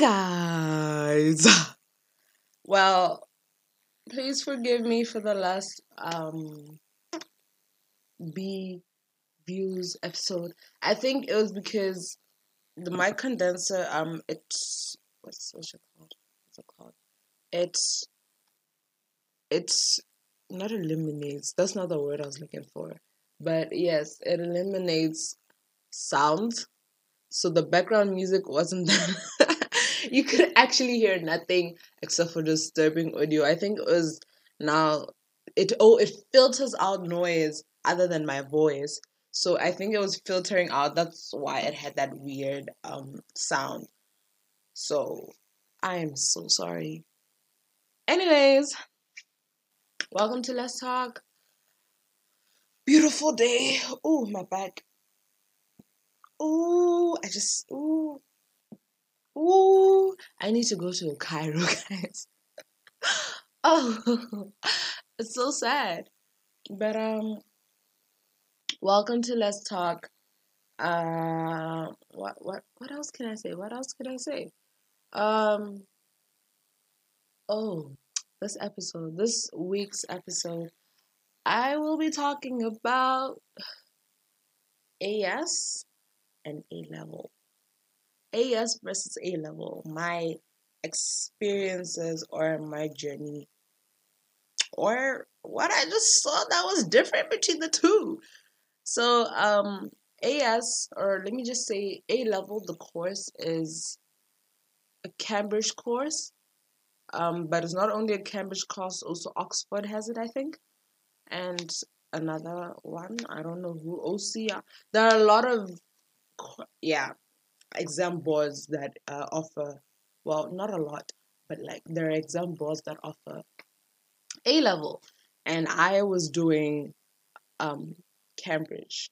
Guys. Well, please forgive me for the last um B views episode. I think it was because the mic condenser um it's what's what's it called? What's it called? It's it's not eliminates. That's not the word I was looking for. But yes, it eliminates sound. So the background music wasn't that you could actually hear nothing except for disturbing audio. I think it was now it oh it filters out noise other than my voice. So I think it was filtering out. That's why it had that weird um sound. So I am so sorry. Anyways, welcome to Let's Talk. Beautiful day. Oh, my back. Oh, I just oh Ooh, I need to go to Cairo, guys. oh, it's so sad. But um, welcome to Let's Talk. Uh, what what what else can I say? What else can I say? Um. Oh, this episode, this week's episode, I will be talking about AS and A level. AS versus A level, my experiences or my journey, or what I just saw that was different between the two. So, um, AS, or let me just say A level, the course is a Cambridge course. Um, but it's not only a Cambridge course, also Oxford has it, I think. And another one, I don't know who, OC. There are a lot of, yeah, exam boards that uh, offer, well, not a lot, but like there are exam boards that offer A level. And I was doing um, Cambridge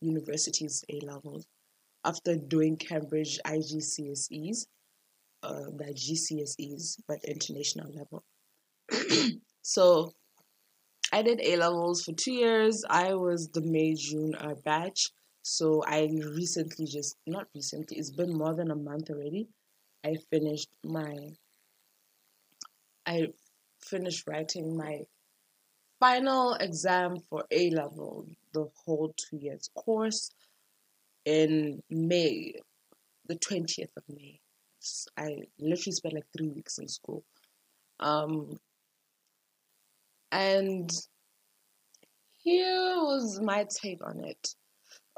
University's A levels after doing Cambridge IGCSEs, uh, the GCSEs, but international level. so I did A levels for two years. I was the May June uh, batch. So I recently just not recently, it's been more than a month already. I finished my I finished writing my final exam for A level, the whole two years course in May, the 20th of May. I literally spent like three weeks in school. Um, and here was my take on it.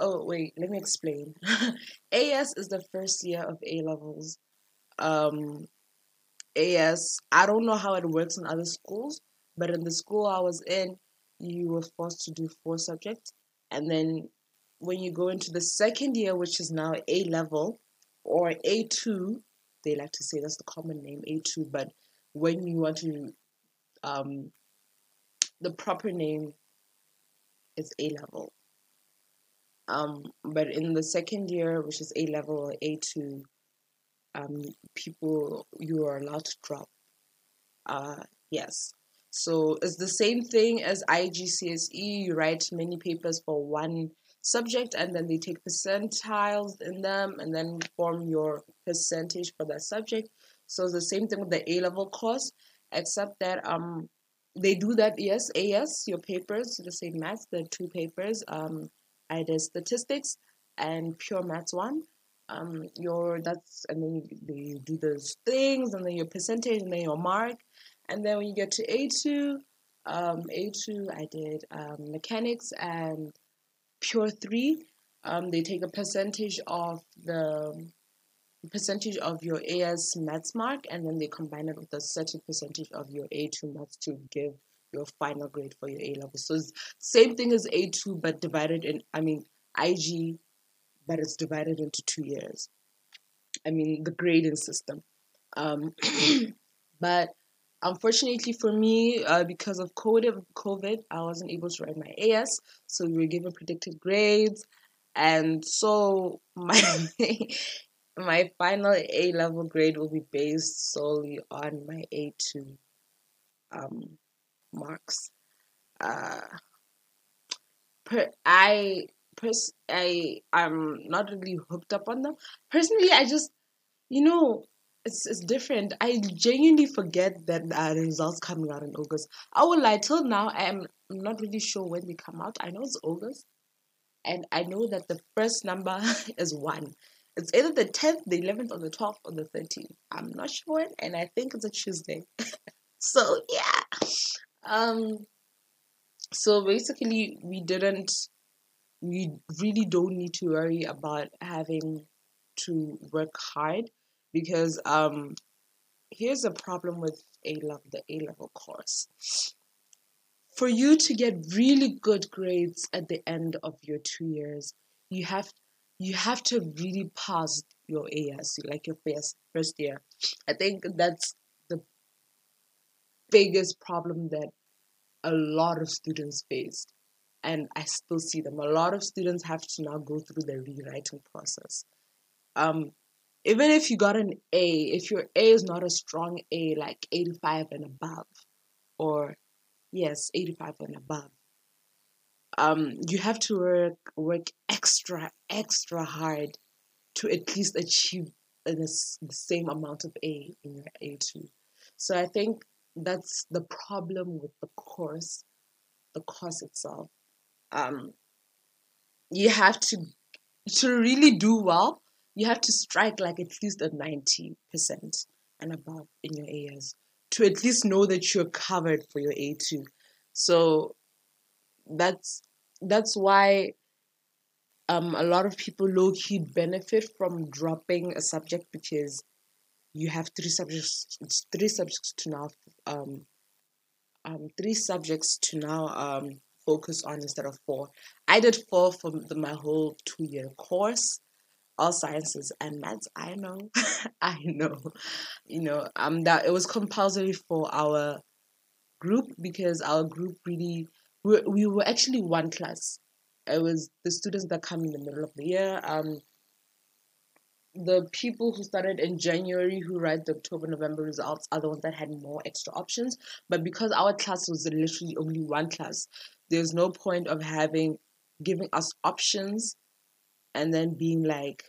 Oh, wait, let me explain. AS is the first year of A levels. Um, AS, I don't know how it works in other schools, but in the school I was in, you were forced to do four subjects. And then when you go into the second year, which is now A level or A2, they like to say that's the common name, A2, but when you want to, um, the proper name is A level. Um, but in the second year, which is A level or A2, um, people you are allowed to drop. Uh, yes. So it's the same thing as IGCSE. You write many papers for one subject and then they take percentiles in them and then form your percentage for that subject. So it's the same thing with the A level course, except that um they do that yes, AS, your papers, the same maths, the two papers. Um I did statistics and pure maths one. Um, your that's and then you, you do those things and then your percentage and then your mark, and then when you get to A two, um, A two I did um, mechanics and pure three. Um, they take a percentage of the percentage of your AS maths mark and then they combine it with a certain percentage of your A2 maths to give your final grade for your A level. So same thing as A2 but divided in I mean IG but it's divided into two years. I mean the grading system. Um, but unfortunately for me, uh, because of COVID, I wasn't able to write my AS, so we were given predicted grades, and so my my final A level grade will be based solely on my A two um, marks. Uh, per, I pers- I I'm not really hooked up on them. Personally, I just you know, it's it's different. I genuinely forget that uh, the results coming out in August. I will lie till now. I am not really sure when they come out. I know it's August, and I know that the first number is one. It's either the tenth, the eleventh, or the twelfth, or the thirteenth. I'm not sure, and I think it's a Tuesday. so yeah, um, so basically, we didn't. We really don't need to worry about having to work hard because um here's a problem with A level the A level course. For you to get really good grades at the end of your two years, you have you have to really pass your AS, like your first first year. I think that's biggest problem that a lot of students face. And I still see them. A lot of students have to now go through the rewriting process. Um, even if you got an A, if your A is not a strong A, like 85 and above, or yes, 85 and above, um, you have to work work extra extra hard to at least achieve the same amount of A in your A2. So I think that's the problem with the course, the course itself. Um, you have to to really do well you have to strike like at least a 90% and above in your AS to at least know that you're covered for your A2. So that's that's why um, a lot of people low key benefit from dropping a subject because you have three subjects three subjects to now um, um three subjects to now um focus on instead of four. I did four for the, my whole two year course all sciences and maths. I know, I know, you know, um, that it was compulsory for our group because our group really we, we were actually one class. It was the students that come in the middle of the year. Um, the people who started in January who write the October November results are the ones that had more extra options. But because our class was literally only one class, there's no point of having giving us options and then being like,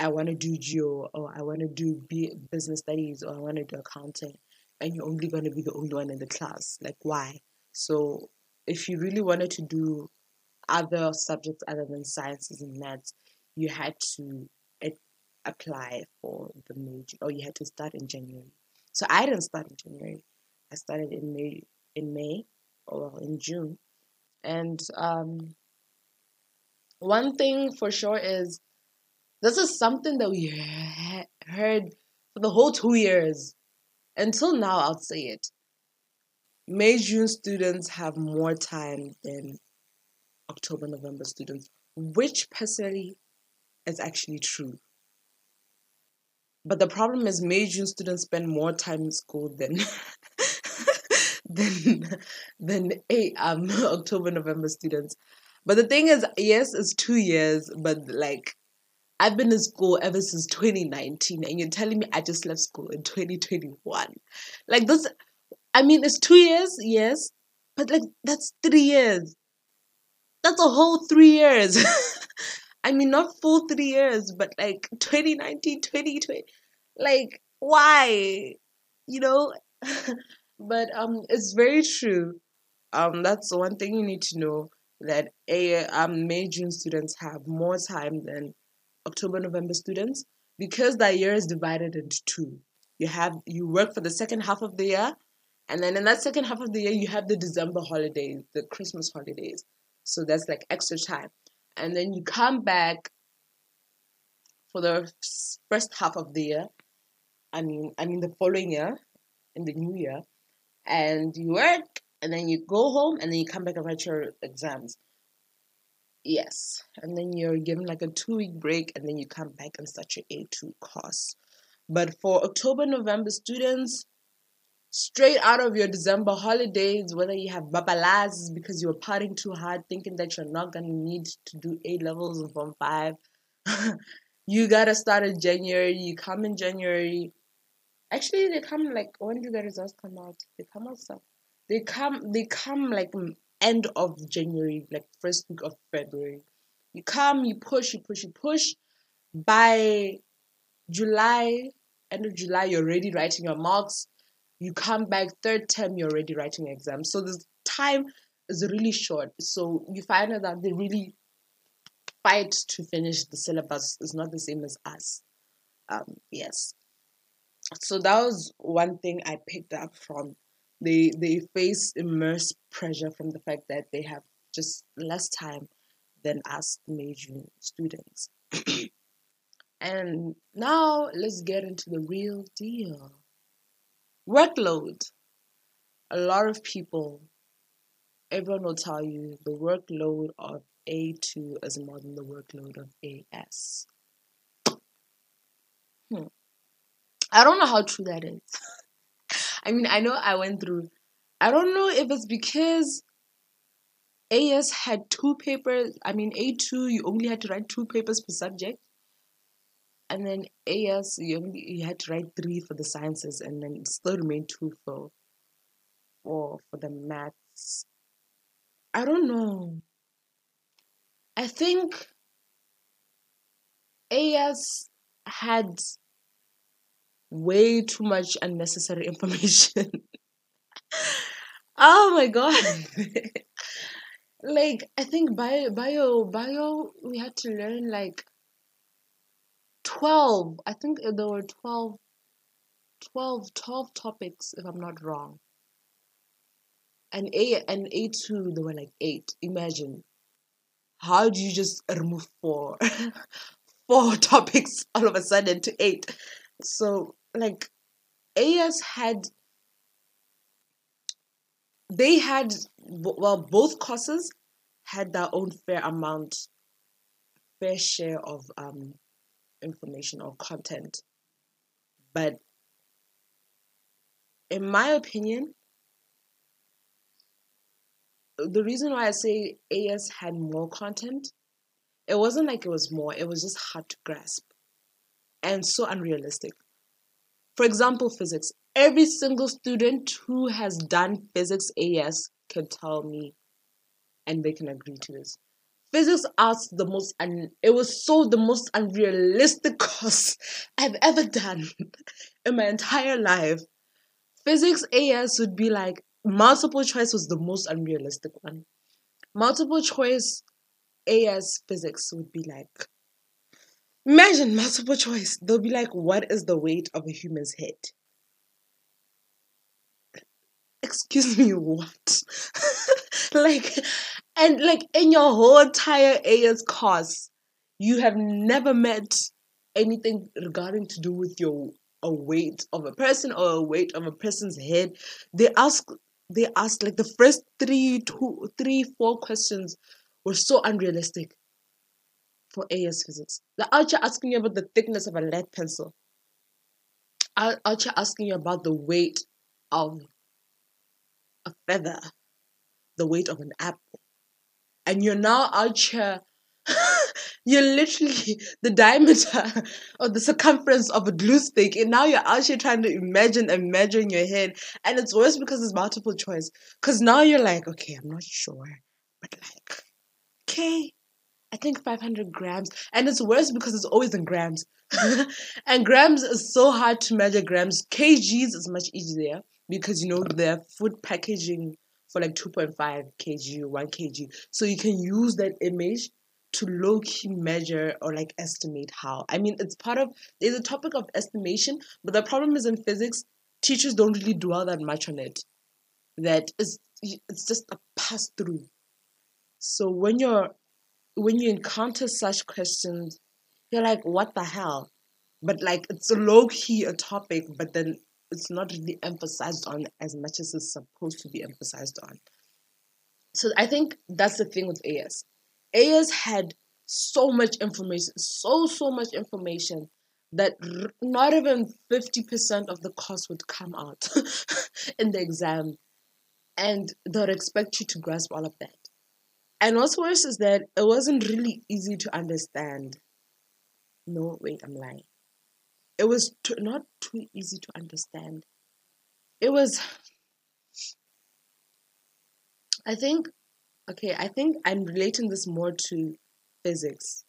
I want to do geo or I want to do business studies or I want to do accounting, and you're only going to be the only one in the class. Like, why? So, if you really wanted to do other subjects other than sciences and maths, you had to apply for the major, or you had to start in January. So I didn't start in January. I started in May, in May, or in June, and um, one thing for sure is this is something that we heard for the whole two years. Until now, I'll say it. May June students have more time than October November students, which personally is actually true. But the problem is June students spend more time in school than than than a um October November students. But the thing is, yes, it's two years, but like I've been in school ever since 2019, and you're telling me I just left school in 2021. Like this, I mean, it's two years, yes, but like that's three years. That's a whole three years. I mean, not full three years, but like 2019, 2020. Like, why? You know? but um, it's very true. Um, that's one thing you need to know that a um May June students have more time than October November students because that year is divided into two. You have you work for the second half of the year, and then in that second half of the year you have the December holidays, the Christmas holidays. So that's like extra time, and then you come back for the first half of the year. I mean, I mean the following year, in the new year, and you work, and then you go home, and then you come back and write your exams. Yes. And then you're given like a two week break and then you come back and start your A2 course. But for October, November students, straight out of your December holidays, whether you have babalas because you were partying too hard, thinking that you're not to need to do A levels in Form 5, you got to start in January. You come in January. Actually, they come like, when do the results come out? They come out stuff. They come, they come like end of January, like first week of February. You come, you push, you push, you push. By July, end of July, you're already writing your marks. You come back third term, you're already writing exams. So the time is really short. So you find out that they really fight to finish the syllabus is not the same as us. Um, yes. So that was one thing I picked up from. They they face immense pressure from the fact that they have just less time than us major students. and now let's get into the real deal. Workload. A lot of people, everyone will tell you the workload of A2 is more than the workload of AS. Hmm. I don't know how true that is. I mean, I know I went through. I don't know if it's because AS had two papers. I mean, A2 you only had to write two papers per subject, and then AS you only you had to write three for the sciences, and then still remained two for for for the maths. I don't know. I think AS had way too much unnecessary information. oh my god. like I think bio bio bio we had to learn like 12 I think there were 12 12 12 topics if I'm not wrong. And A and A2 there were like 8 imagine. How do you just remove four? Four topics all of a sudden to 8 so like AS had they had well both courses had their own fair amount fair share of um information or content. But in my opinion the reason why I say AS had more content it wasn't like it was more it was just hard to grasp and so unrealistic. For example physics. Every single student who has done physics AS can tell me and they can agree to this. Physics asked the most and it was so the most unrealistic course I've ever done in my entire life. Physics AS would be like multiple choice was the most unrealistic one. Multiple choice AS physics would be like imagine multiple choice. They'll be like, what is the weight of a human's head? excuse me, what? like, and like in your whole entire AS course, you have never met anything regarding to do with your a weight of a person or a weight of a person's head. They ask they ask like the first three, two, three, four questions were so unrealistic for AS physics. The archer asking you about the thickness of a lead pencil. Archer asking you about the weight of a feather the weight of an apple. And you're now out here, you're literally the diameter or the circumference of a glue stick, and now you're here trying to imagine and measure in your head. And it's worse because it's multiple choice. Because now you're like, okay, I'm not sure, but like, okay, I think 500 grams. And it's worse because it's always in grams. and grams is so hard to measure grams. kgs is much easier because you know the food packaging for like 2.5 kg 1 kg. So you can use that image to low key measure or like estimate how. I mean it's part of there's a topic of estimation but the problem is in physics teachers don't really dwell that much on it. That is it's just a pass through so when you're when you encounter such questions you're like what the hell? But like it's a low key a topic but then it's not really emphasized on as much as it's supposed to be emphasized on. So I think that's the thing with AS. AS had so much information, so so much information that not even 50% of the course would come out in the exam and they'd expect you to grasp all of that. And what's worse is that it wasn't really easy to understand. No, wait, I'm lying it was not too easy to understand. It was, I think, okay, I think I'm relating this more to physics.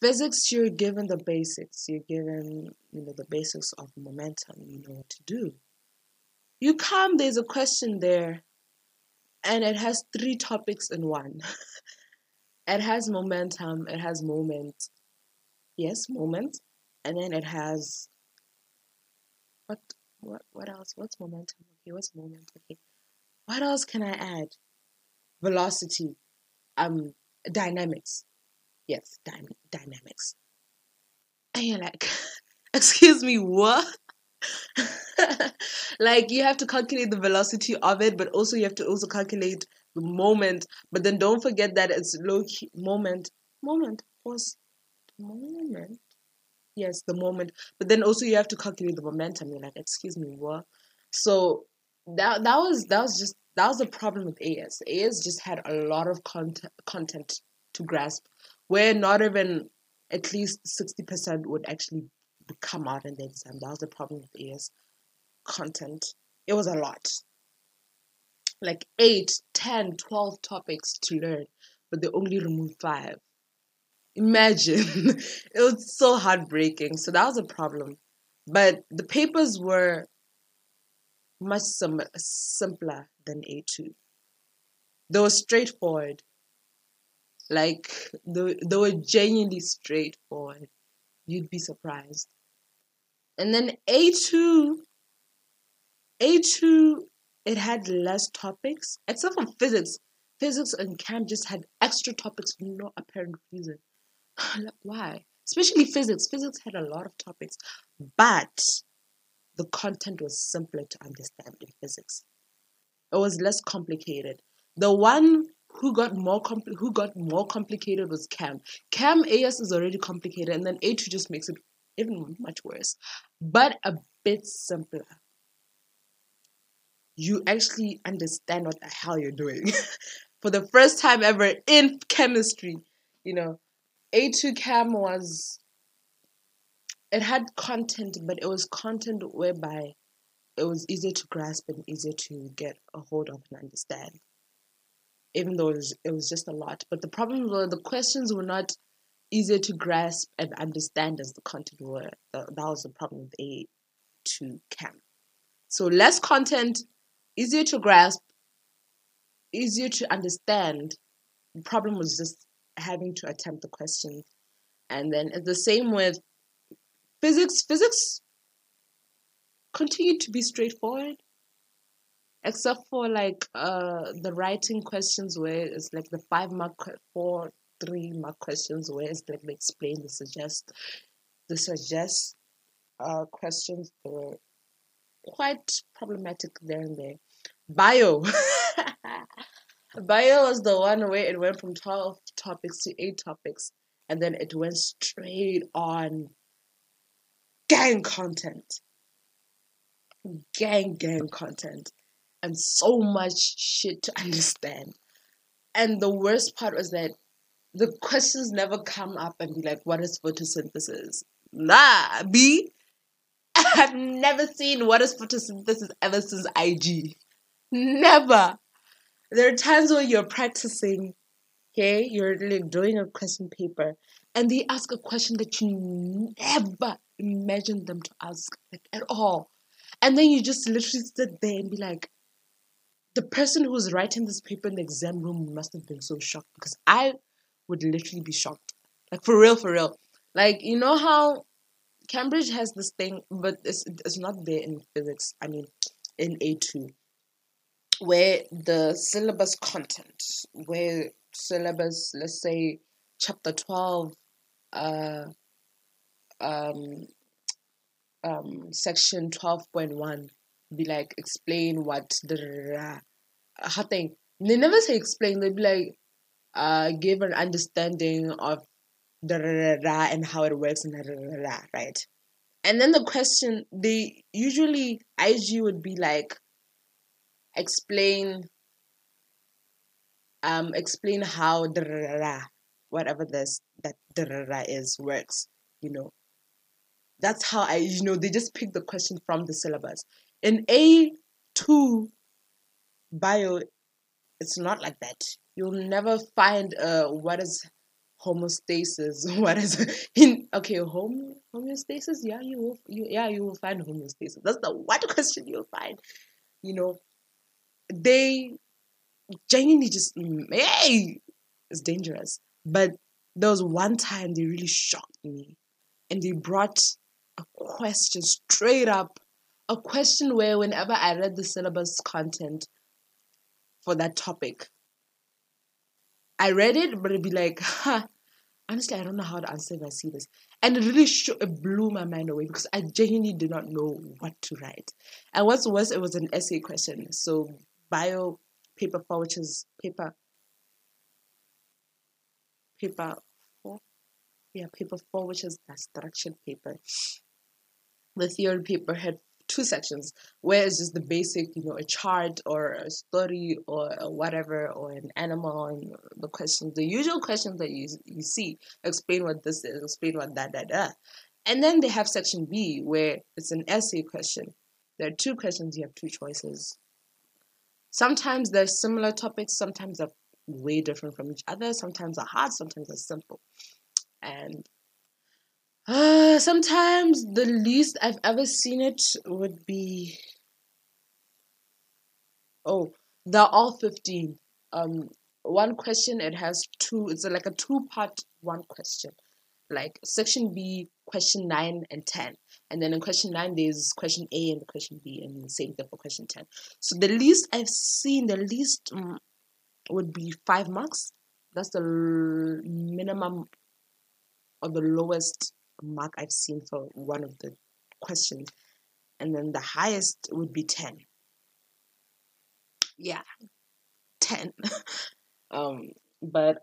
physics you're given the basics. You're given you know the basics of momentum you know what to do. You come there's a question there and it has three topics in one. It has momentum it has moment. Yes moment and then it has what what what else? What's momentum? Okay what's moment okay. What else can i add? Velocity. Um dynamics. Yes dy- dynamics. And you're like excuse me what? Like you have to calculate the velocity of it but also you have to also calculate the moment. But then don't forget that it's low key moment moment was moment yes the moment but then also you have to calculate the momentum you're like excuse me what so that that was that was just that was the problem with AS. AS just had a lot of content content to grasp, where not even at least sixty percent would actually come out in the exam. That was the problem with AS content. It was a lot, like 8, 10, 12 topics to learn, but they only removed five. Imagine, it was so heartbreaking. So that was a problem. But the papers were much sim- simpler than A2. They were straightforward. Like, they, they were genuinely straightforward. You'd be surprised. And then A2, A2, it had less topics, except for physics. Physics and chem just had extra topics for no apparent reason. why? Especially physics. Physics had a lot of topics, but the content was simpler to understand in physics. It was less complicated. The one who got more compl- who got more complicated was Chem. Chem AS is already complicated, and then A2 just makes it even much worse, but a bit simpler. You actually understand what the hell you're doing for the first time ever in chemistry. You know, A2 Chem was it had content, but it was content whereby it was easier to grasp and easier to get a hold of and understand. Even though it was, it was just a lot. But the problem were the questions were not easier to grasp and understand as the content were. That, that was the problem with A2 Chem. So less content, easier to grasp, easier to understand. The problem was just having to attempt the questions. And then the same with physics. Physics continued to be straightforward except for like uh the writing questions where it's like the five mark four three mark questions where it's like they explain the suggest the suggest uh questions were quite problematic there and there. Bio bio was the one where it went from 12 topics to 8 topics and then it went straight on gang content. Gang, gang content. And so much shit to understand. And the worst part was that the questions never come up and be like, what is photosynthesis? Nah, B. I've never seen what is photosynthesis ever since IG. Never. There are times where you're practicing, okay, you're doing a question paper, and they ask a question that you never imagined them to ask like at all. And then you just literally sit there and be like, the person who's writing this paper in the exam room must have been so shocked because I would literally be shocked. Like for real, for real. Like you know how Cambridge has this thing, but it's it's not there in physics. I mean, in A two, where the syllabus content, where syllabus, let's say chapter twelve, uh, um, um, section 12.1 be like explain what the how thing. They never say explain they be like uh give an understanding of the and how it works and the right? And then the question they usually IG would be like explain um explain how whatever this that is works you know that's how I, you know, they just pick the question from the syllabus. In A2 bio, it's not like that. You'll never find uh, what is homeostasis. What is in okay home homeostasis? Yeah, you will you yeah you will find homeostasis. That's the what question you'll find. You know, they genuinely just hey, it's dangerous. But there was one time they really shocked me, and they brought a question straight up, a question where whenever I read the syllabus content for that topic, I read it, but it'd be like, huh, honestly, I don't know how to answer if I see this. And it really sh- it blew my mind away because I genuinely did not know what to write. And what's worse, it was an essay question. So bio paper four, which is paper paper four, yeah, paper four, which is the structured paper. The theory paper had two sections where it's just the basic, you know, a chart or a story or whatever or an animal and the questions, the usual questions that you you see. Explain what this is, explain what that that that. And then they have section B where it's an essay question. There are two questions, you have two choices. Sometimes they're similar topics, sometimes they're way different from each other, sometimes they're hard, sometimes they're simple. And uh, sometimes the least I've ever seen it would be oh, they're all 15. Um, one question it has two. It's like a two-part one question, like section B, question nine and ten, and then in question nine there's question A and question B, and the same thing for question ten. So the least I've seen, the least um, would be five marks. That's the minimum or the lowest mark I've seen for one of the questions. And then the highest would be 10. Yeah, 10. um, but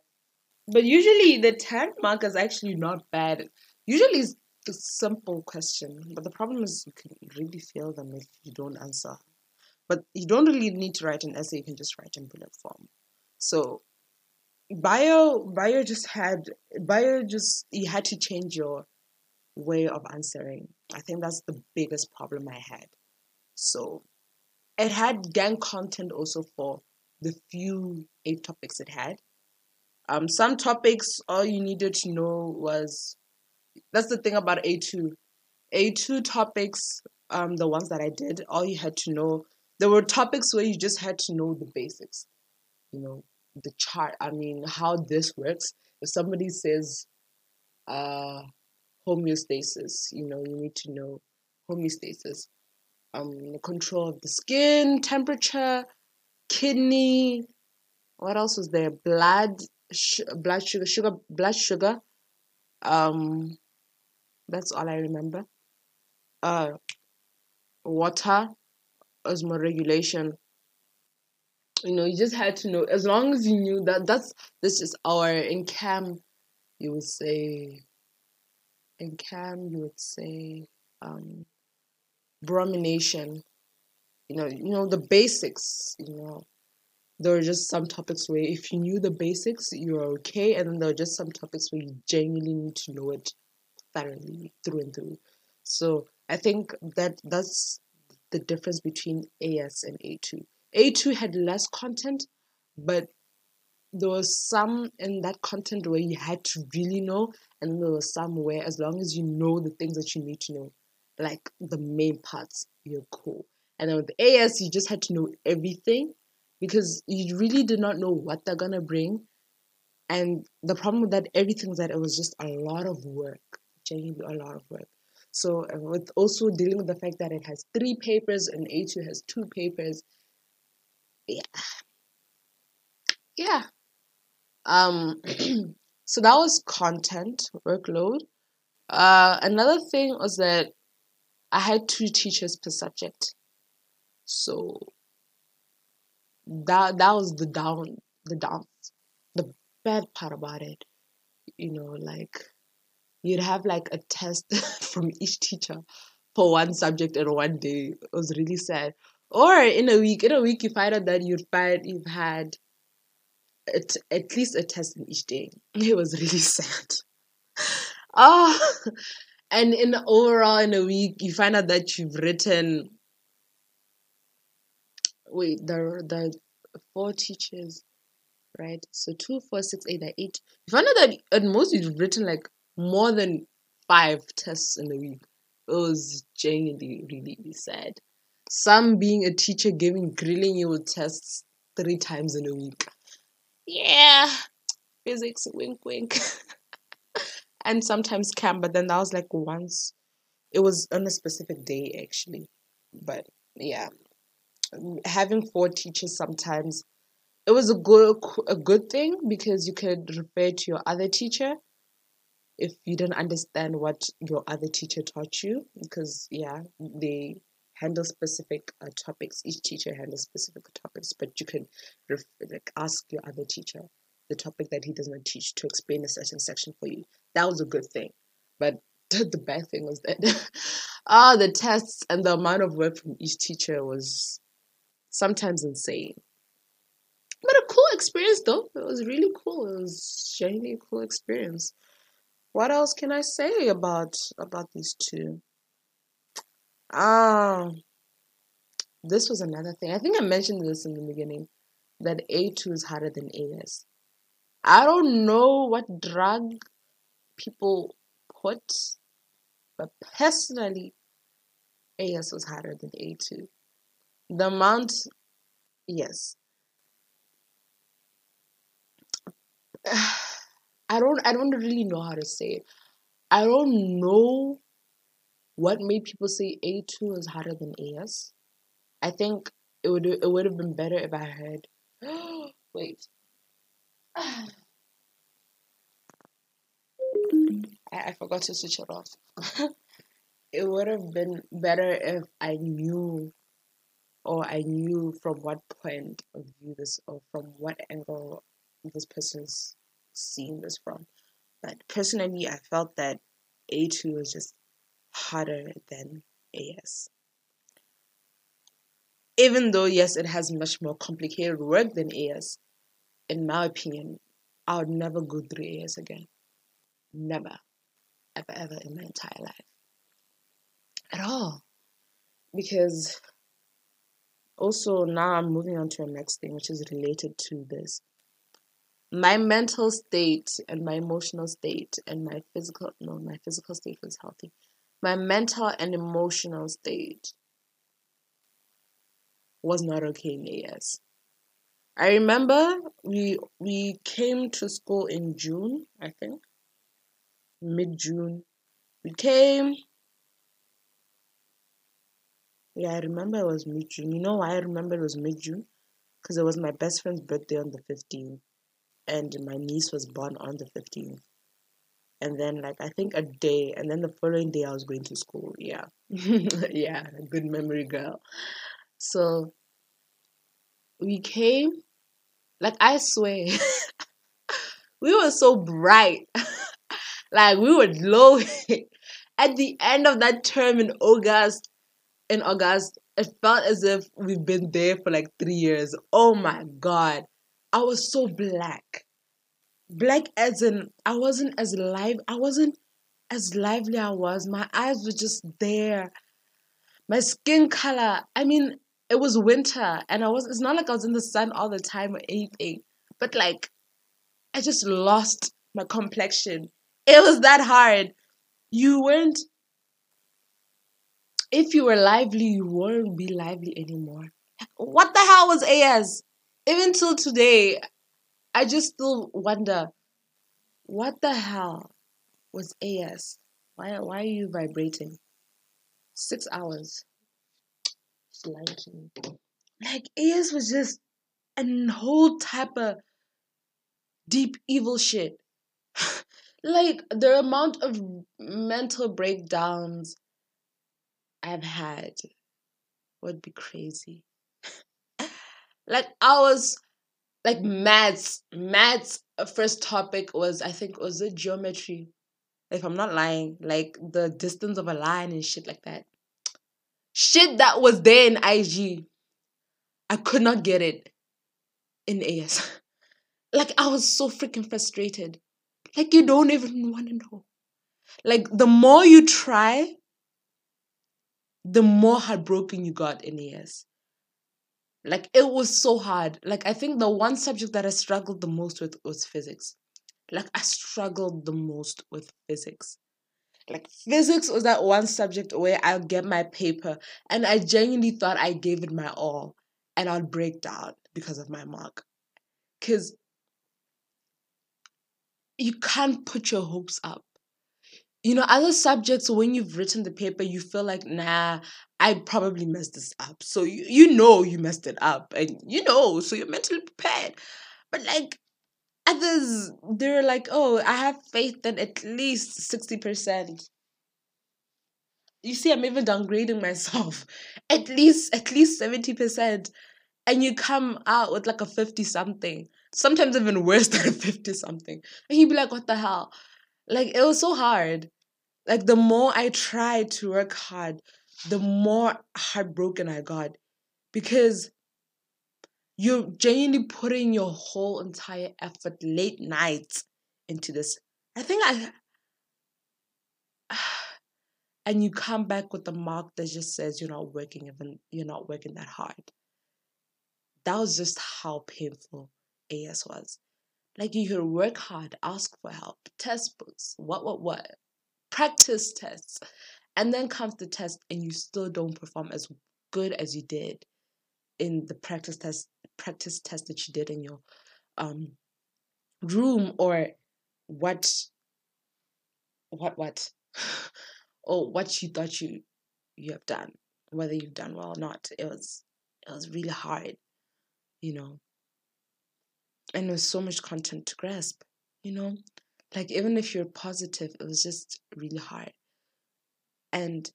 but usually the 10 mark is actually not bad. Usually it's a simple question, but the problem is you can really fail them if you don't answer. But you don't really need to write an essay, you can just write in bullet form. So bio bio just had bio just you had to change your way of answering. I think that's the biggest problem I had. So it had gang content also for the few eight topics it had. Um, some topics all you needed to know was that's the thing about A2. A2 topics, um, the ones that I did, all you had to know there were topics where you just had to know the basics. You know, the chart, I mean how this works. If somebody says uh homeostasis. You know, you need to know homeostasis. Um, control of the skin, temperature, kidney. What else was there? Blood, sh- blood sugar, sugar, blood sugar. Um, that's all I remember. Uh, water, osmoregulation. You know, you just had to know. As long as you knew that, that's this is our in chem. You would say in chem you would say um, bromination you know you know the basics you know there are just some topics where if you knew the basics you're okay and then there are just some topics where you genuinely need to know it thoroughly through and through so i think that that's the difference between as and a2 a2 had less content but there was some in that content where you had to really know, and there was some where as long as you know the things that you need to know, like the main parts, you're cool. And then with AS, you just had to know everything because you really did not know what they're gonna bring. And the problem with that everything that it was just a lot of work, genuinely a lot of work. So with also dealing with the fact that it has three papers and A2 has two papers, yeah, yeah, um, so that was content workload. Uh, another thing was that I had two teachers per subject, so that that was the down the down the bad part about it. You know, like you'd have like a test from each teacher for one subject in one day. It was really sad. Or in a week, in a week you find out that you'd find you've had at, at least a test in each day. It was really sad. Oh, and in overall in a week, you find out that you've written. Wait, the the four teachers. right? So two, four, six, eight, eight. You find out that at most you've written like more than five tests in a week. It was genuinely really sad. Some being a teacher giving grilling you with tests three times in a week. Yeah, physics, wink, wink. and sometimes chem, but then that was like once. It was on a specific day actually, but yeah, having four teachers sometimes it was a good a good thing because you could refer to your other teacher if you don't understand what your other teacher taught you because yeah they handle specific uh, topics. Each teacher handles specific topics but you can ref- like ask your other teacher the topic that he does not teach to explain a certain section for you. That was a good thing. But the bad thing was that ah the tests and the amount of work from each teacher was sometimes insane but a cool experience though it was really cool it was genuinely cool experience what else can I say about about these two? Ah, this was another thing. I think I mentioned this in the beginning that A2 is harder than AS. I don't know what drug people put, but personally, AS was harder than A2. The amount, yes. I don't I don't really know how to say it. I don't know what made people say A2 is harder than AS. I think it would it would have been better if I heard wait. I, I forgot to switch it off. it would have been better if I knew or I knew from what point of view this or from what angle this person's seeing this from. But personally, I felt that A2 was just harder than AS. Even though, yes, it has much more complicated work than AS, in my opinion, I would never go through AS again. Never. Ever, ever in my entire life. At all. Because also now I'm moving on to a next thing which is related to this my mental state and my emotional state and my physical no my physical state was healthy my mental and emotional state was not okay in AS. I remember we we came to school in June, I think. Mid June. We came. Yeah, I remember it was mid June. You know why I remember it was mid June? Because it was my best friend's birthday on the 15th and my niece was born on the 15th and then like i think a day and then the following day i was going to school yeah. Yeah. Good memory girl. So we came like i swear we were so bright. Like we were low at the end of that term in august in august it felt as if we've been there for like three years oh my god I was so black. Black as in I wasn't as live I wasn't as lively I was. My eyes were just there. My skin color, I mean, it was winter and I was it's not like I was in the sun all the time or anything. But like I just lost my complexion. It was that hard. You weren't if you were lively, you won't be lively anymore. What the hell was AS? even till today, I just still wonder what the hell was AS? Why why are you vibrating? Six hours. Like AS was just a whole type of deep evil shit. like the amount of mental breakdowns I've had would be crazy. Like I was like maths. Maths uh, first topic was I think was it geometry. If I'm not lying, like the distance of a line and shit like that. Shit that was there in IG. I could not get it in AS. like I was so freaking frustrated. Like you don't even want to know. Like the more you try, the more heartbroken you got in years. Like it was so hard. Like I think the one subject that I struggled the most with was physics. Like I struggled the most with physics. Like physics was that one subject where I'll get my paper and I genuinely thought I gave it my all and I'll break down because of my mark. Cause you can't put your hopes up. You know, other subjects, when you've written the paper, you feel like, nah, I probably messed this up. So you, you know you messed it up and you know, so you're mentally prepared. But like others, they're like, oh, I have faith that at least 60%. You see, I'm even downgrading myself. At least, at least 70%. And you come out with like a 50 something. Sometimes even worse than a 50 something. And you'd be like, what the hell? Like it was so hard. Like the more I tried to work hard, the more heartbroken I got. Because you're genuinely putting your whole entire effort late nights into this. I think I and you come back with a mark that just says you're not working even you're not working that hard. That was just how painful AS was. Like you could work hard, ask for help, test books, what what what, practice tests, and then comes the test and you still don't perform as good as you did in the practice test practice test that you did in your um room or what what what or what you thought you you have done whether you've done well or not. It was it was really hard you know? And there's so much content to grasp you know like even if you're positive it was just really hard and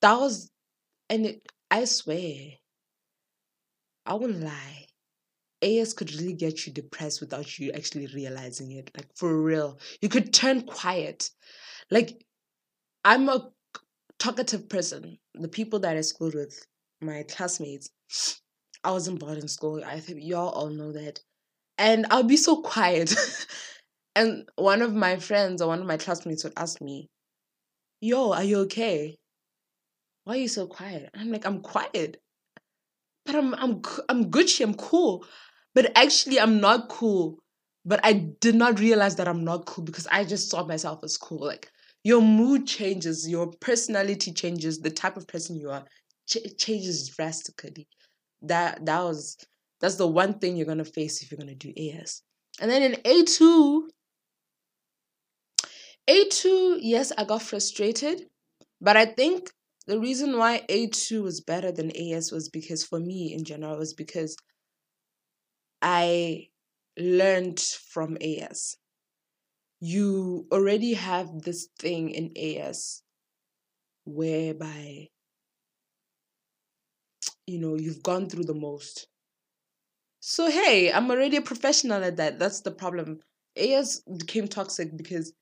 that was and it, i swear I won't lie. AS could really get you depressed without you actually realizing it. Like for real. You could turn quiet. Like I'm a talkative person. The people that I schooled with, my classmates, I was in boarding school. I think y'all all know that. And I'll be so quiet. and one of my friends or one of my classmates would ask me, Yo, are you okay? Why are you so quiet? And I'm like, I'm quiet but I'm I'm I'm Gucci, I'm cool. But actually I'm not cool. But I did not realize that I'm not cool because I just saw myself as cool. Like your mood changes, your personality changes, the type of person you are ch- changes drastically. That that was that's the one thing you're gonna face if you're gonna do AS. And then in A2, A2, yes, I got frustrated, but I think the reason why A2 was better than AS was because for me in general was because I learned from AS. You already have this thing in AS whereby you know you've gone through the most. So hey, I'm already a professional at that. That's the problem. AS became toxic because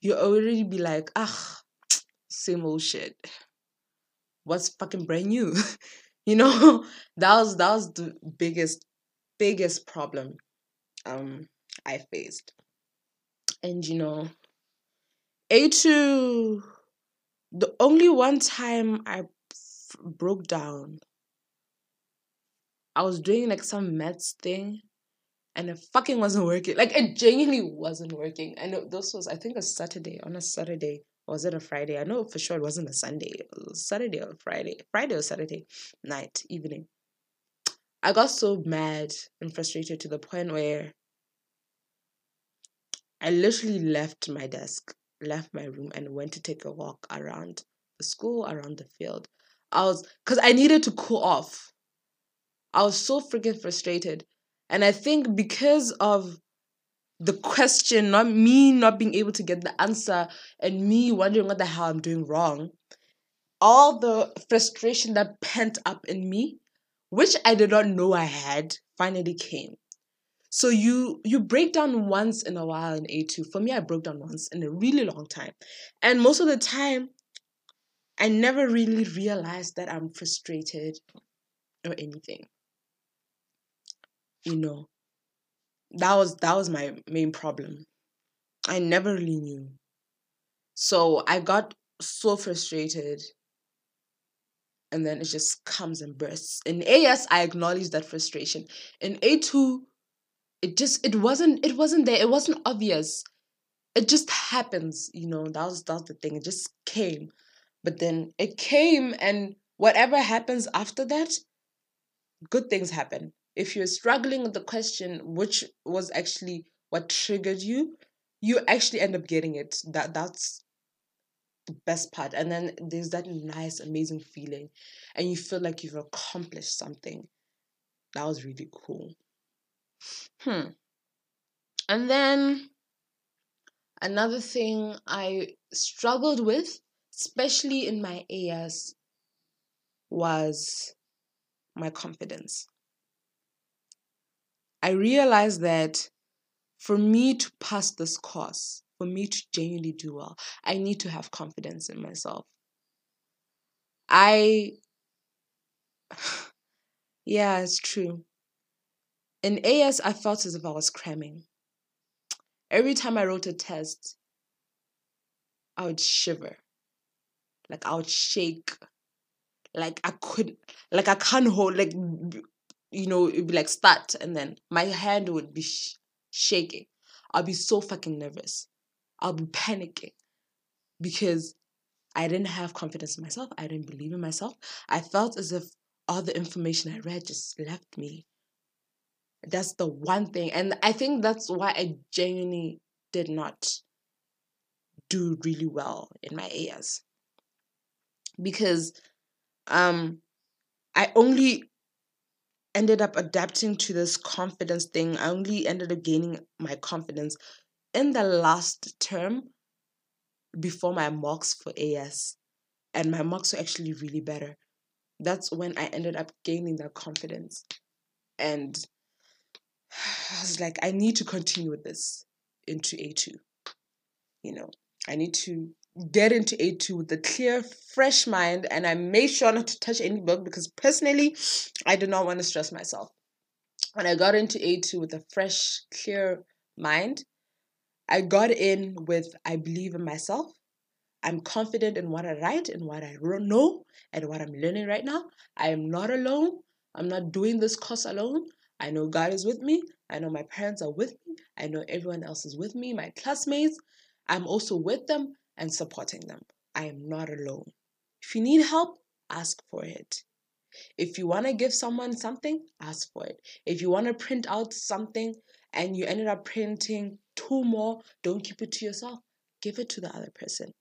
you already be like, ah, same old shit. What's fucking brand new? You know? That was that was the biggest biggest problem um i faced. And you know a2 the only one time i f- broke down i was doing like some maths thing and it fucking wasn't working like it genuinely wasn't working and it, this was i think a saturday on a saturday was it a Friday? I know for sure it wasn't a Sunday. It was Saturday or Friday. Friday or Saturday night, evening. I got so mad and frustrated to the point where I literally left my desk, left my room, and went to take a walk around the school, around the field. I was, because I needed to cool off. I was so freaking frustrated. And I think because of the question, not me not being able to get the answer and me wondering what the hell I'm doing wrong, all the frustration that pent up in me, which I did not know I had, finally came. So you you break down once in a while in A2. For me, I broke down once in a really long time. And most of the time, I never really realized that I'm frustrated or anything. You know, that was that was my main problem. I never really knew. So I got so frustrated and then it just comes and bursts. In AS, I acknowledge that frustration. In A2, it just it wasn't it wasn't there. It wasn't obvious. It just happens, you know. That was that was the thing. It just came, but then it came, and whatever happens after that, good things happen. If you're struggling with the question, which was actually what triggered you, you actually end up getting it. That that's the best part. And then there's that nice, amazing feeling, and you feel like you've accomplished something. That was really cool. Hmm. And then another thing I struggled with, especially in my AS, was my confidence. I realized that for me to pass this course, for me to genuinely do well, I need to have confidence in myself. I, yeah, it's true. In AS, I felt as if I was cramming. Every time I wrote a test, I would shiver. Like I would shake. Like I could, like I can't hold, like, you know, it'd be like start and then my hand would be sh- shaking. I'll be so fucking nervous. I'll be panicking because I didn't have confidence in myself. I didn't believe in myself. I felt as if all the information I read just left me. That's the one thing. And I think that's why I genuinely did not do really well in my AS. Because um I only ended up adapting to this confidence thing. I only ended up gaining my confidence in the last term before my mocks for AS. And my mocks were actually really better. That's when I ended up gaining that confidence. And I was like, I need to continue with this into A2. You know, I need to get into A2 with a clear, fresh mind, and I made sure not to touch any book because personally, I did not want to stress myself. When I got into A2 with a fresh, clear mind, I got in with I believe in myself. I'm confident in what I write and what I know and what I'm learning right now. I am not alone. I'm not doing this course alone. I know God is with me. I know my parents are with me. I know everyone else is with me, my classmates. I'm also with them and supporting them. I am not alone. If you need help, ask for it. If you want to give someone something, ask for it. If you want to print out something and you ended up printing two more, don't keep it to yourself. Give it to the other person.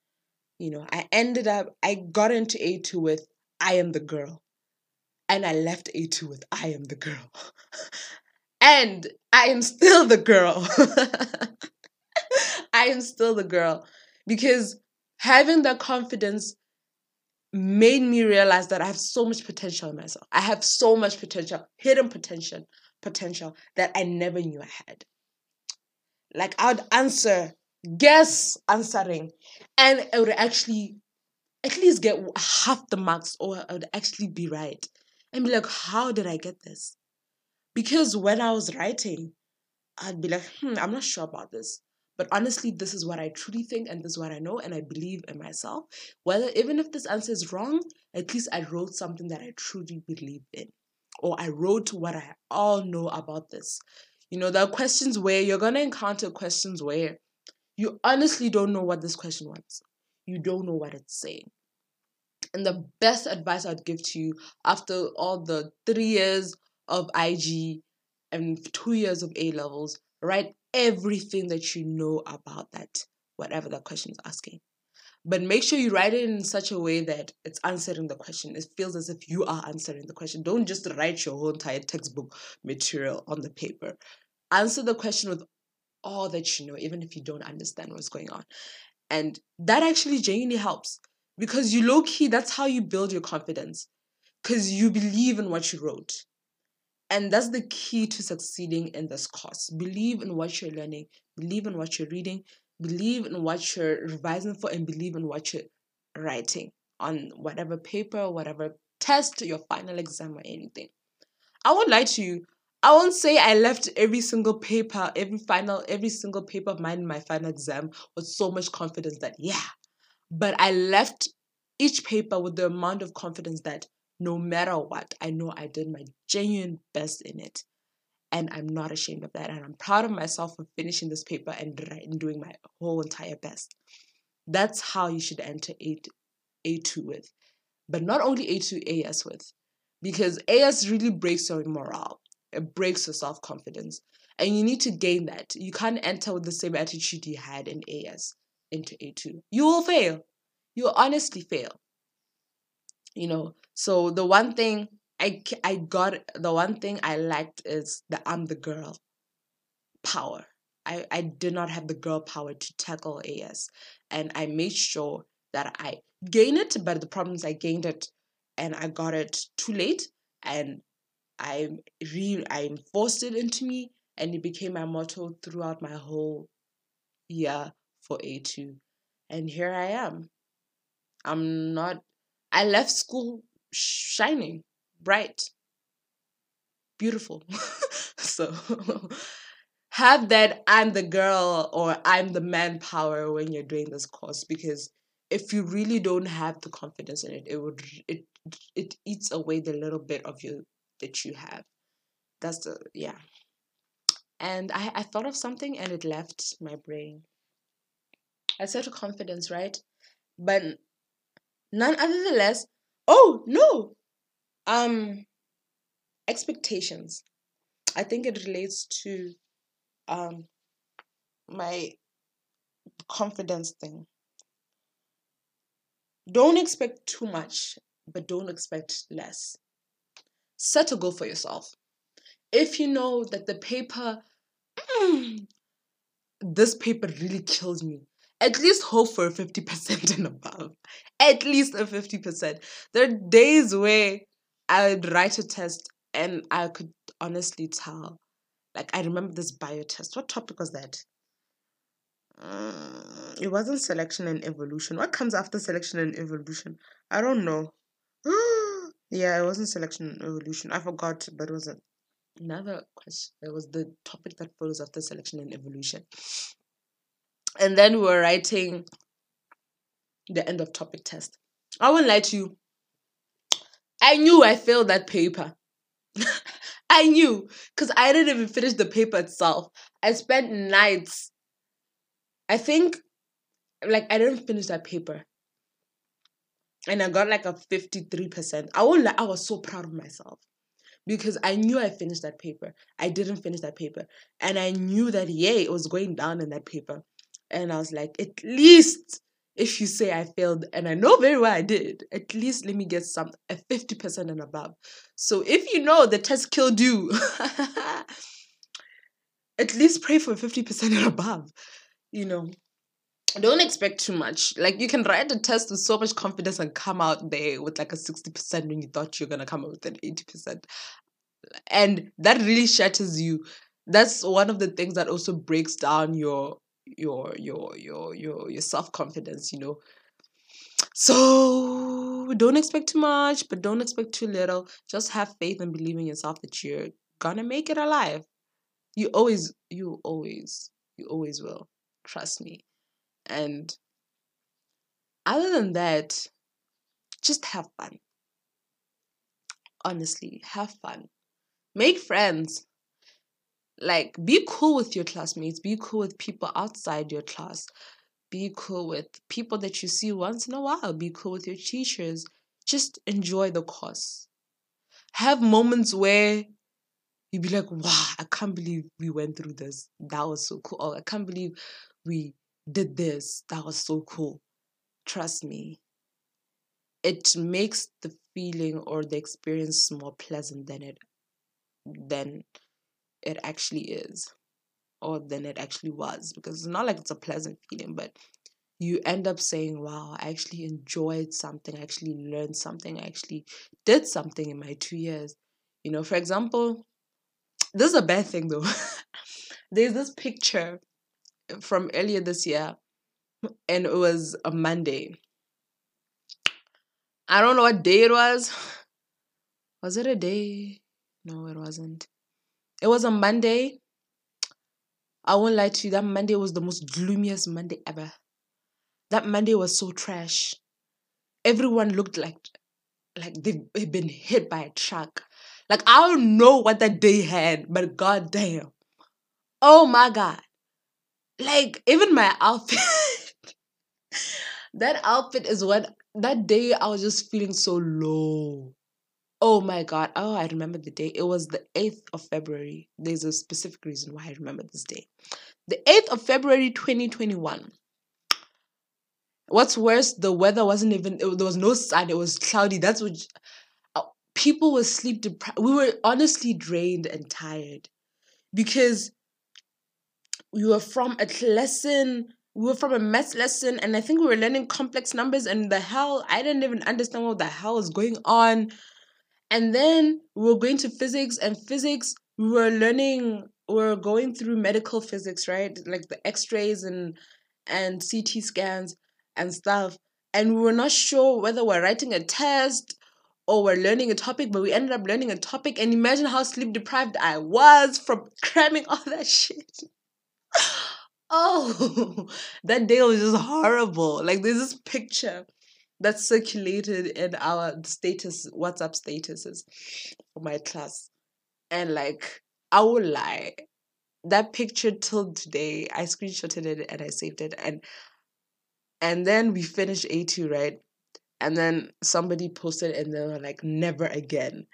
You know, I ended up, I got into A2 with I am the girl. And I left A2 with I am the girl. and I am still the girl. I am still the girl because having that confidence made me realize that I have so much potential in myself. I have so much potential, hidden potential, potential that I never knew I had. Like I would answer, guess answering, and I would actually at least get half the marks, or I would actually be right. And be like, how did I get this? Because when I was writing, I'd be like, hmm, I'm not sure about this. But honestly, this is what I truly think, and this is what I know, and I believe in myself. Whether even if this answer is wrong, at least I wrote something that I truly believe in, or I wrote what I all know about this. You know, there are questions where you're gonna encounter questions where you honestly don't know what this question wants. You don't know what it's saying. And the best advice I'd give to you after all the three years of IG and two years of A levels, write everything that you know about that, whatever the question is asking. But make sure you write it in such a way that it's answering the question. It feels as if you are answering the question. Don't just write your whole entire textbook material on the paper. Answer the question with all that you know, even if you don't understand what's going on. And that actually genuinely helps because you low key, that's how you build your confidence because you believe in what you wrote. And that's the key to succeeding in this course. Believe in what you're learning, believe in what you're reading, believe in what you're revising for, and believe in what you're writing on whatever paper, whatever test, your final exam, or anything. I won't lie to you. I won't say I left every single paper, every final, every single paper of mine in my final exam with so much confidence that, yeah. But I left each paper with the amount of confidence that no matter what, I know I did my genuine best in it. And I'm not ashamed of that. And I'm proud of myself for finishing this paper and, and doing my whole entire best. That's how you should enter A, A2 with. But not only A2, AS with. Because AS really breaks your morale, it breaks your self confidence. And you need to gain that. You can't enter with the same attitude you had in AS into A2. You will fail. You will honestly fail. You know, so the one thing I, I got, the one thing I liked is that I'm the girl power. I, I did not have the girl power to tackle AS. And I made sure that I gain it, but the problem is I gained it and I got it too late and I re I enforced it into me and it became my motto throughout my whole year for A2. And here I am. I'm not, I left school shining, bright, beautiful. so have that I'm the girl or I'm the manpower when you're doing this course because if you really don't have the confidence in it, it would it it eats away the little bit of you that you have. That's the yeah and I, I thought of something and it left my brain. I said confidence, right? But none other. Oh no, um, expectations. I think it relates to um my confidence thing. Don't expect too much, but don't expect less. Set a goal for yourself if you know that the paper, mm, this paper really kills me, at least hope for a 50% and above. At least a 50%. There are days where I would write a test and I could honestly tell. Like, I remember this bio test. What topic was that? Mm, it wasn't selection and evolution. What comes after selection and evolution? I don't know. yeah, it wasn't selection and evolution. I forgot, but it was another question it was the topic that follows after selection and evolution and then we were writing the end of topic test i won't lie to you i knew i failed that paper i knew because i didn't even finish the paper itself i spent nights i think like i didn't finish that paper and i got like a 53% i won't lie i was so proud of myself because I knew I finished that paper. I didn't finish that paper. And I knew that, yay, it was going down in that paper. And I was like, at least if you say I failed, and I know very well I did, at least let me get some, a 50% and above. So if you know the test killed you, at least pray for 50% and above, you know don't expect too much. Like you can write a test with so much confidence and come out there with like a 60% when you thought you're gonna come out with an 80%. And that really shatters you. That's one of the things that also breaks down your your your your your your self-confidence, you know. So don't expect too much, but don't expect too little. Just have faith and believe in yourself that you're gonna make it alive. You always, you always, you always will. Trust me. And other than that, just have fun. Honestly, have fun. Make friends. Like, be cool with your classmates, be cool with people outside your class, be cool with people that you see once in a while, be cool with your teachers. Just enjoy the course. Have moments where you'd be like, wow, I can't believe we went through this. That was so cool. Oh, I can't believe we did this. That was so cool. Trust me. It makes the feeling or the experience more pleasant than it than it actually is or than it actually was because it's not like it's a pleasant feeling but you end up saying wow i actually enjoyed something i actually learned something i actually did something in my two years you know for example this is a bad thing though there's this picture from earlier this year, and it was a Monday. I don't know what day it was. Was it a day? No, it wasn't. It was a Monday. I won't lie to you, that Monday was the most gloomiest Monday ever. That Monday was so trash. Everyone looked like like they've been hit by a truck. Like I don't know what that day had, but god damn. Oh my god. Like even my outfit. that outfit is what that day I was just feeling so low. Oh my god. Oh, I remember the day. It was the 8th of February. There's a specific reason why I remember this day. The 8th of February 2021. What's worse, the weather wasn't even it, there was no sun, it was cloudy. That's what uh, people were sleep deprived. We were honestly drained and tired because we were from a lesson we were from a math lesson and I think we were learning complex numbers and the hell I didn't even understand what the hell was going on. And then we were going to physics and physics we were learning we were going through medical physics, right? Like the x-rays and and CT scans and stuff. And we were not sure whether we're writing a test or we're learning a topic, but we ended up learning a topic. And imagine how sleep deprived I was from cramming all that shit. oh, that day was just horrible. Like, there's this picture that circulated in our status, WhatsApp statuses for my class. And, like, I will lie. That picture till today, I screenshotted it and I saved it. And and then we finished A2, right? And then somebody posted and they were like, never again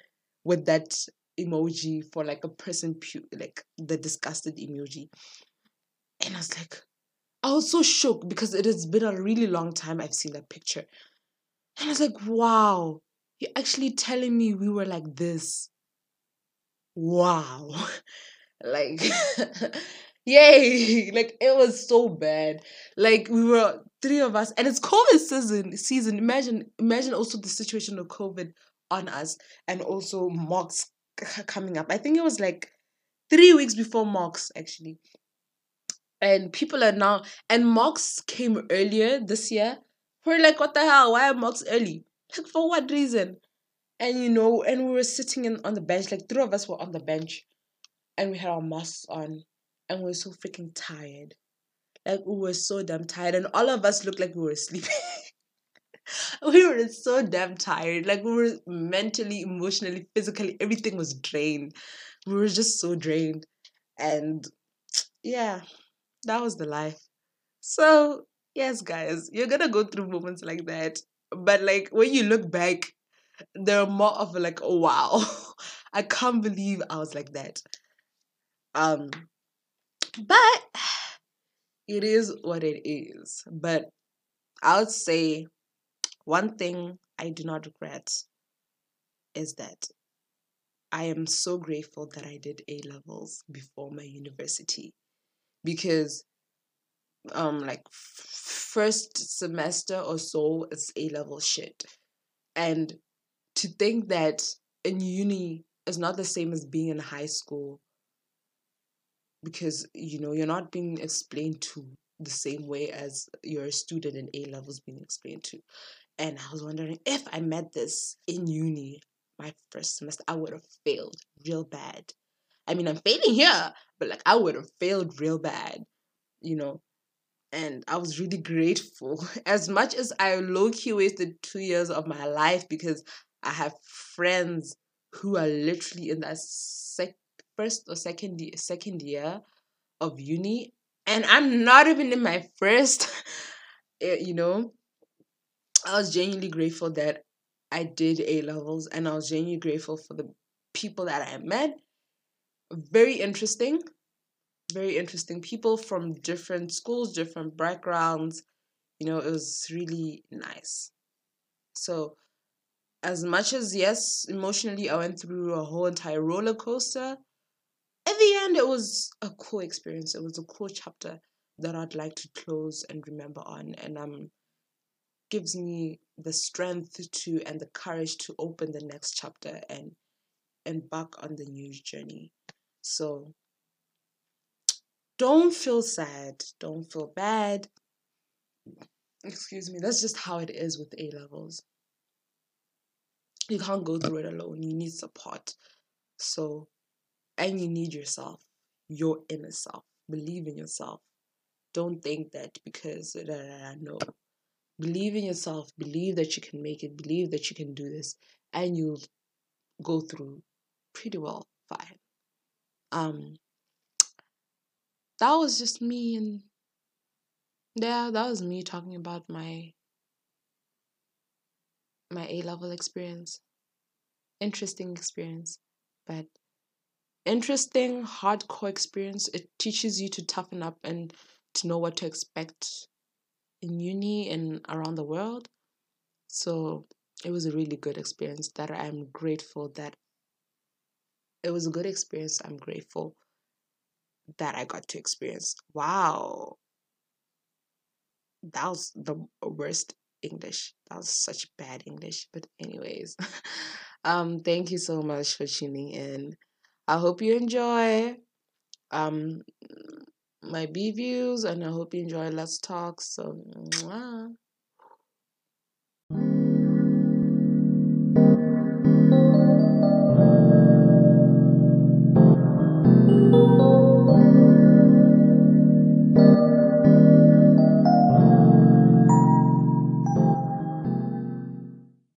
with that emoji for like a person, pu- like the disgusted emoji. And I was like, I was so shook because it has been a really long time I've seen that picture. And I was like, wow, you're actually telling me we were like this. Wow. like, yay. Like, it was so bad. Like, we were three of us, and it's COVID season. Season. Imagine, imagine also the situation of COVID on us, and also mocks coming up. I think it was like three weeks before mocks actually, and people are now and mocks came earlier this year. We're like, what the hell? Why are mocks early? Like for what reason? And you know, and we were sitting in on the bench. Like three of us were on the bench, and we had our masks on, and we were so freaking tired. Like we were so damn tired, and all of us looked like we were sleeping. we were so damn tired. Like we were mentally, emotionally, physically, everything was drained. We were just so drained. And yeah, that was the life. So, yes, guys, you're gonna go through moments like that. But like when you look back, they're more of like, oh wow, I can't believe I was like that. Um, but it is what it is. But I would say one thing I do not regret is that I am so grateful that I did A levels before my university because um like first semester or so it's A level shit. And to think that in uni is not the same as being in high school because you know you're not being explained to the same way as your student in A levels being explained to. And I was wondering if I met this in uni my first semester, I would have failed real bad. I mean, I'm failing here, but like I would have failed real bad, you know. And I was really grateful. As much as I low key wasted two years of my life because I have friends who are literally in that sec- first or second year, second year of uni, and I'm not even in my first. Eh, you know, I was genuinely grateful that I did A levels, and I was genuinely grateful for the people that I met. Very interesting, very interesting people from different schools, different backgrounds. You know, it was really nice. So, as much as yes, emotionally, I went through a whole entire roller coaster at the end, it was a cool experience. It was a cool chapter that I'd like to close and remember on, and um, gives me the strength to and the courage to open the next chapter and embark on the new journey. So don't feel sad, don't feel bad. Excuse me, that's just how it is with A levels. You can't go through it alone, you need support. So and you need yourself, your inner self. Believe in yourself. Don't think that because da, da, da, no. believe in yourself, believe that you can make it, believe that you can do this, and you'll go through pretty well fine. Um, that was just me, and yeah, that was me talking about my my A level experience. Interesting experience, but interesting, hardcore experience. It teaches you to toughen up and to know what to expect in uni and around the world. So it was a really good experience that I'm grateful that it was a good experience. I'm grateful that I got to experience. Wow. That was the worst English. That was such bad English. But anyways, um thank you so much for tuning in. I hope you enjoy um my B views and I hope you enjoy Let's Talk. So mwah.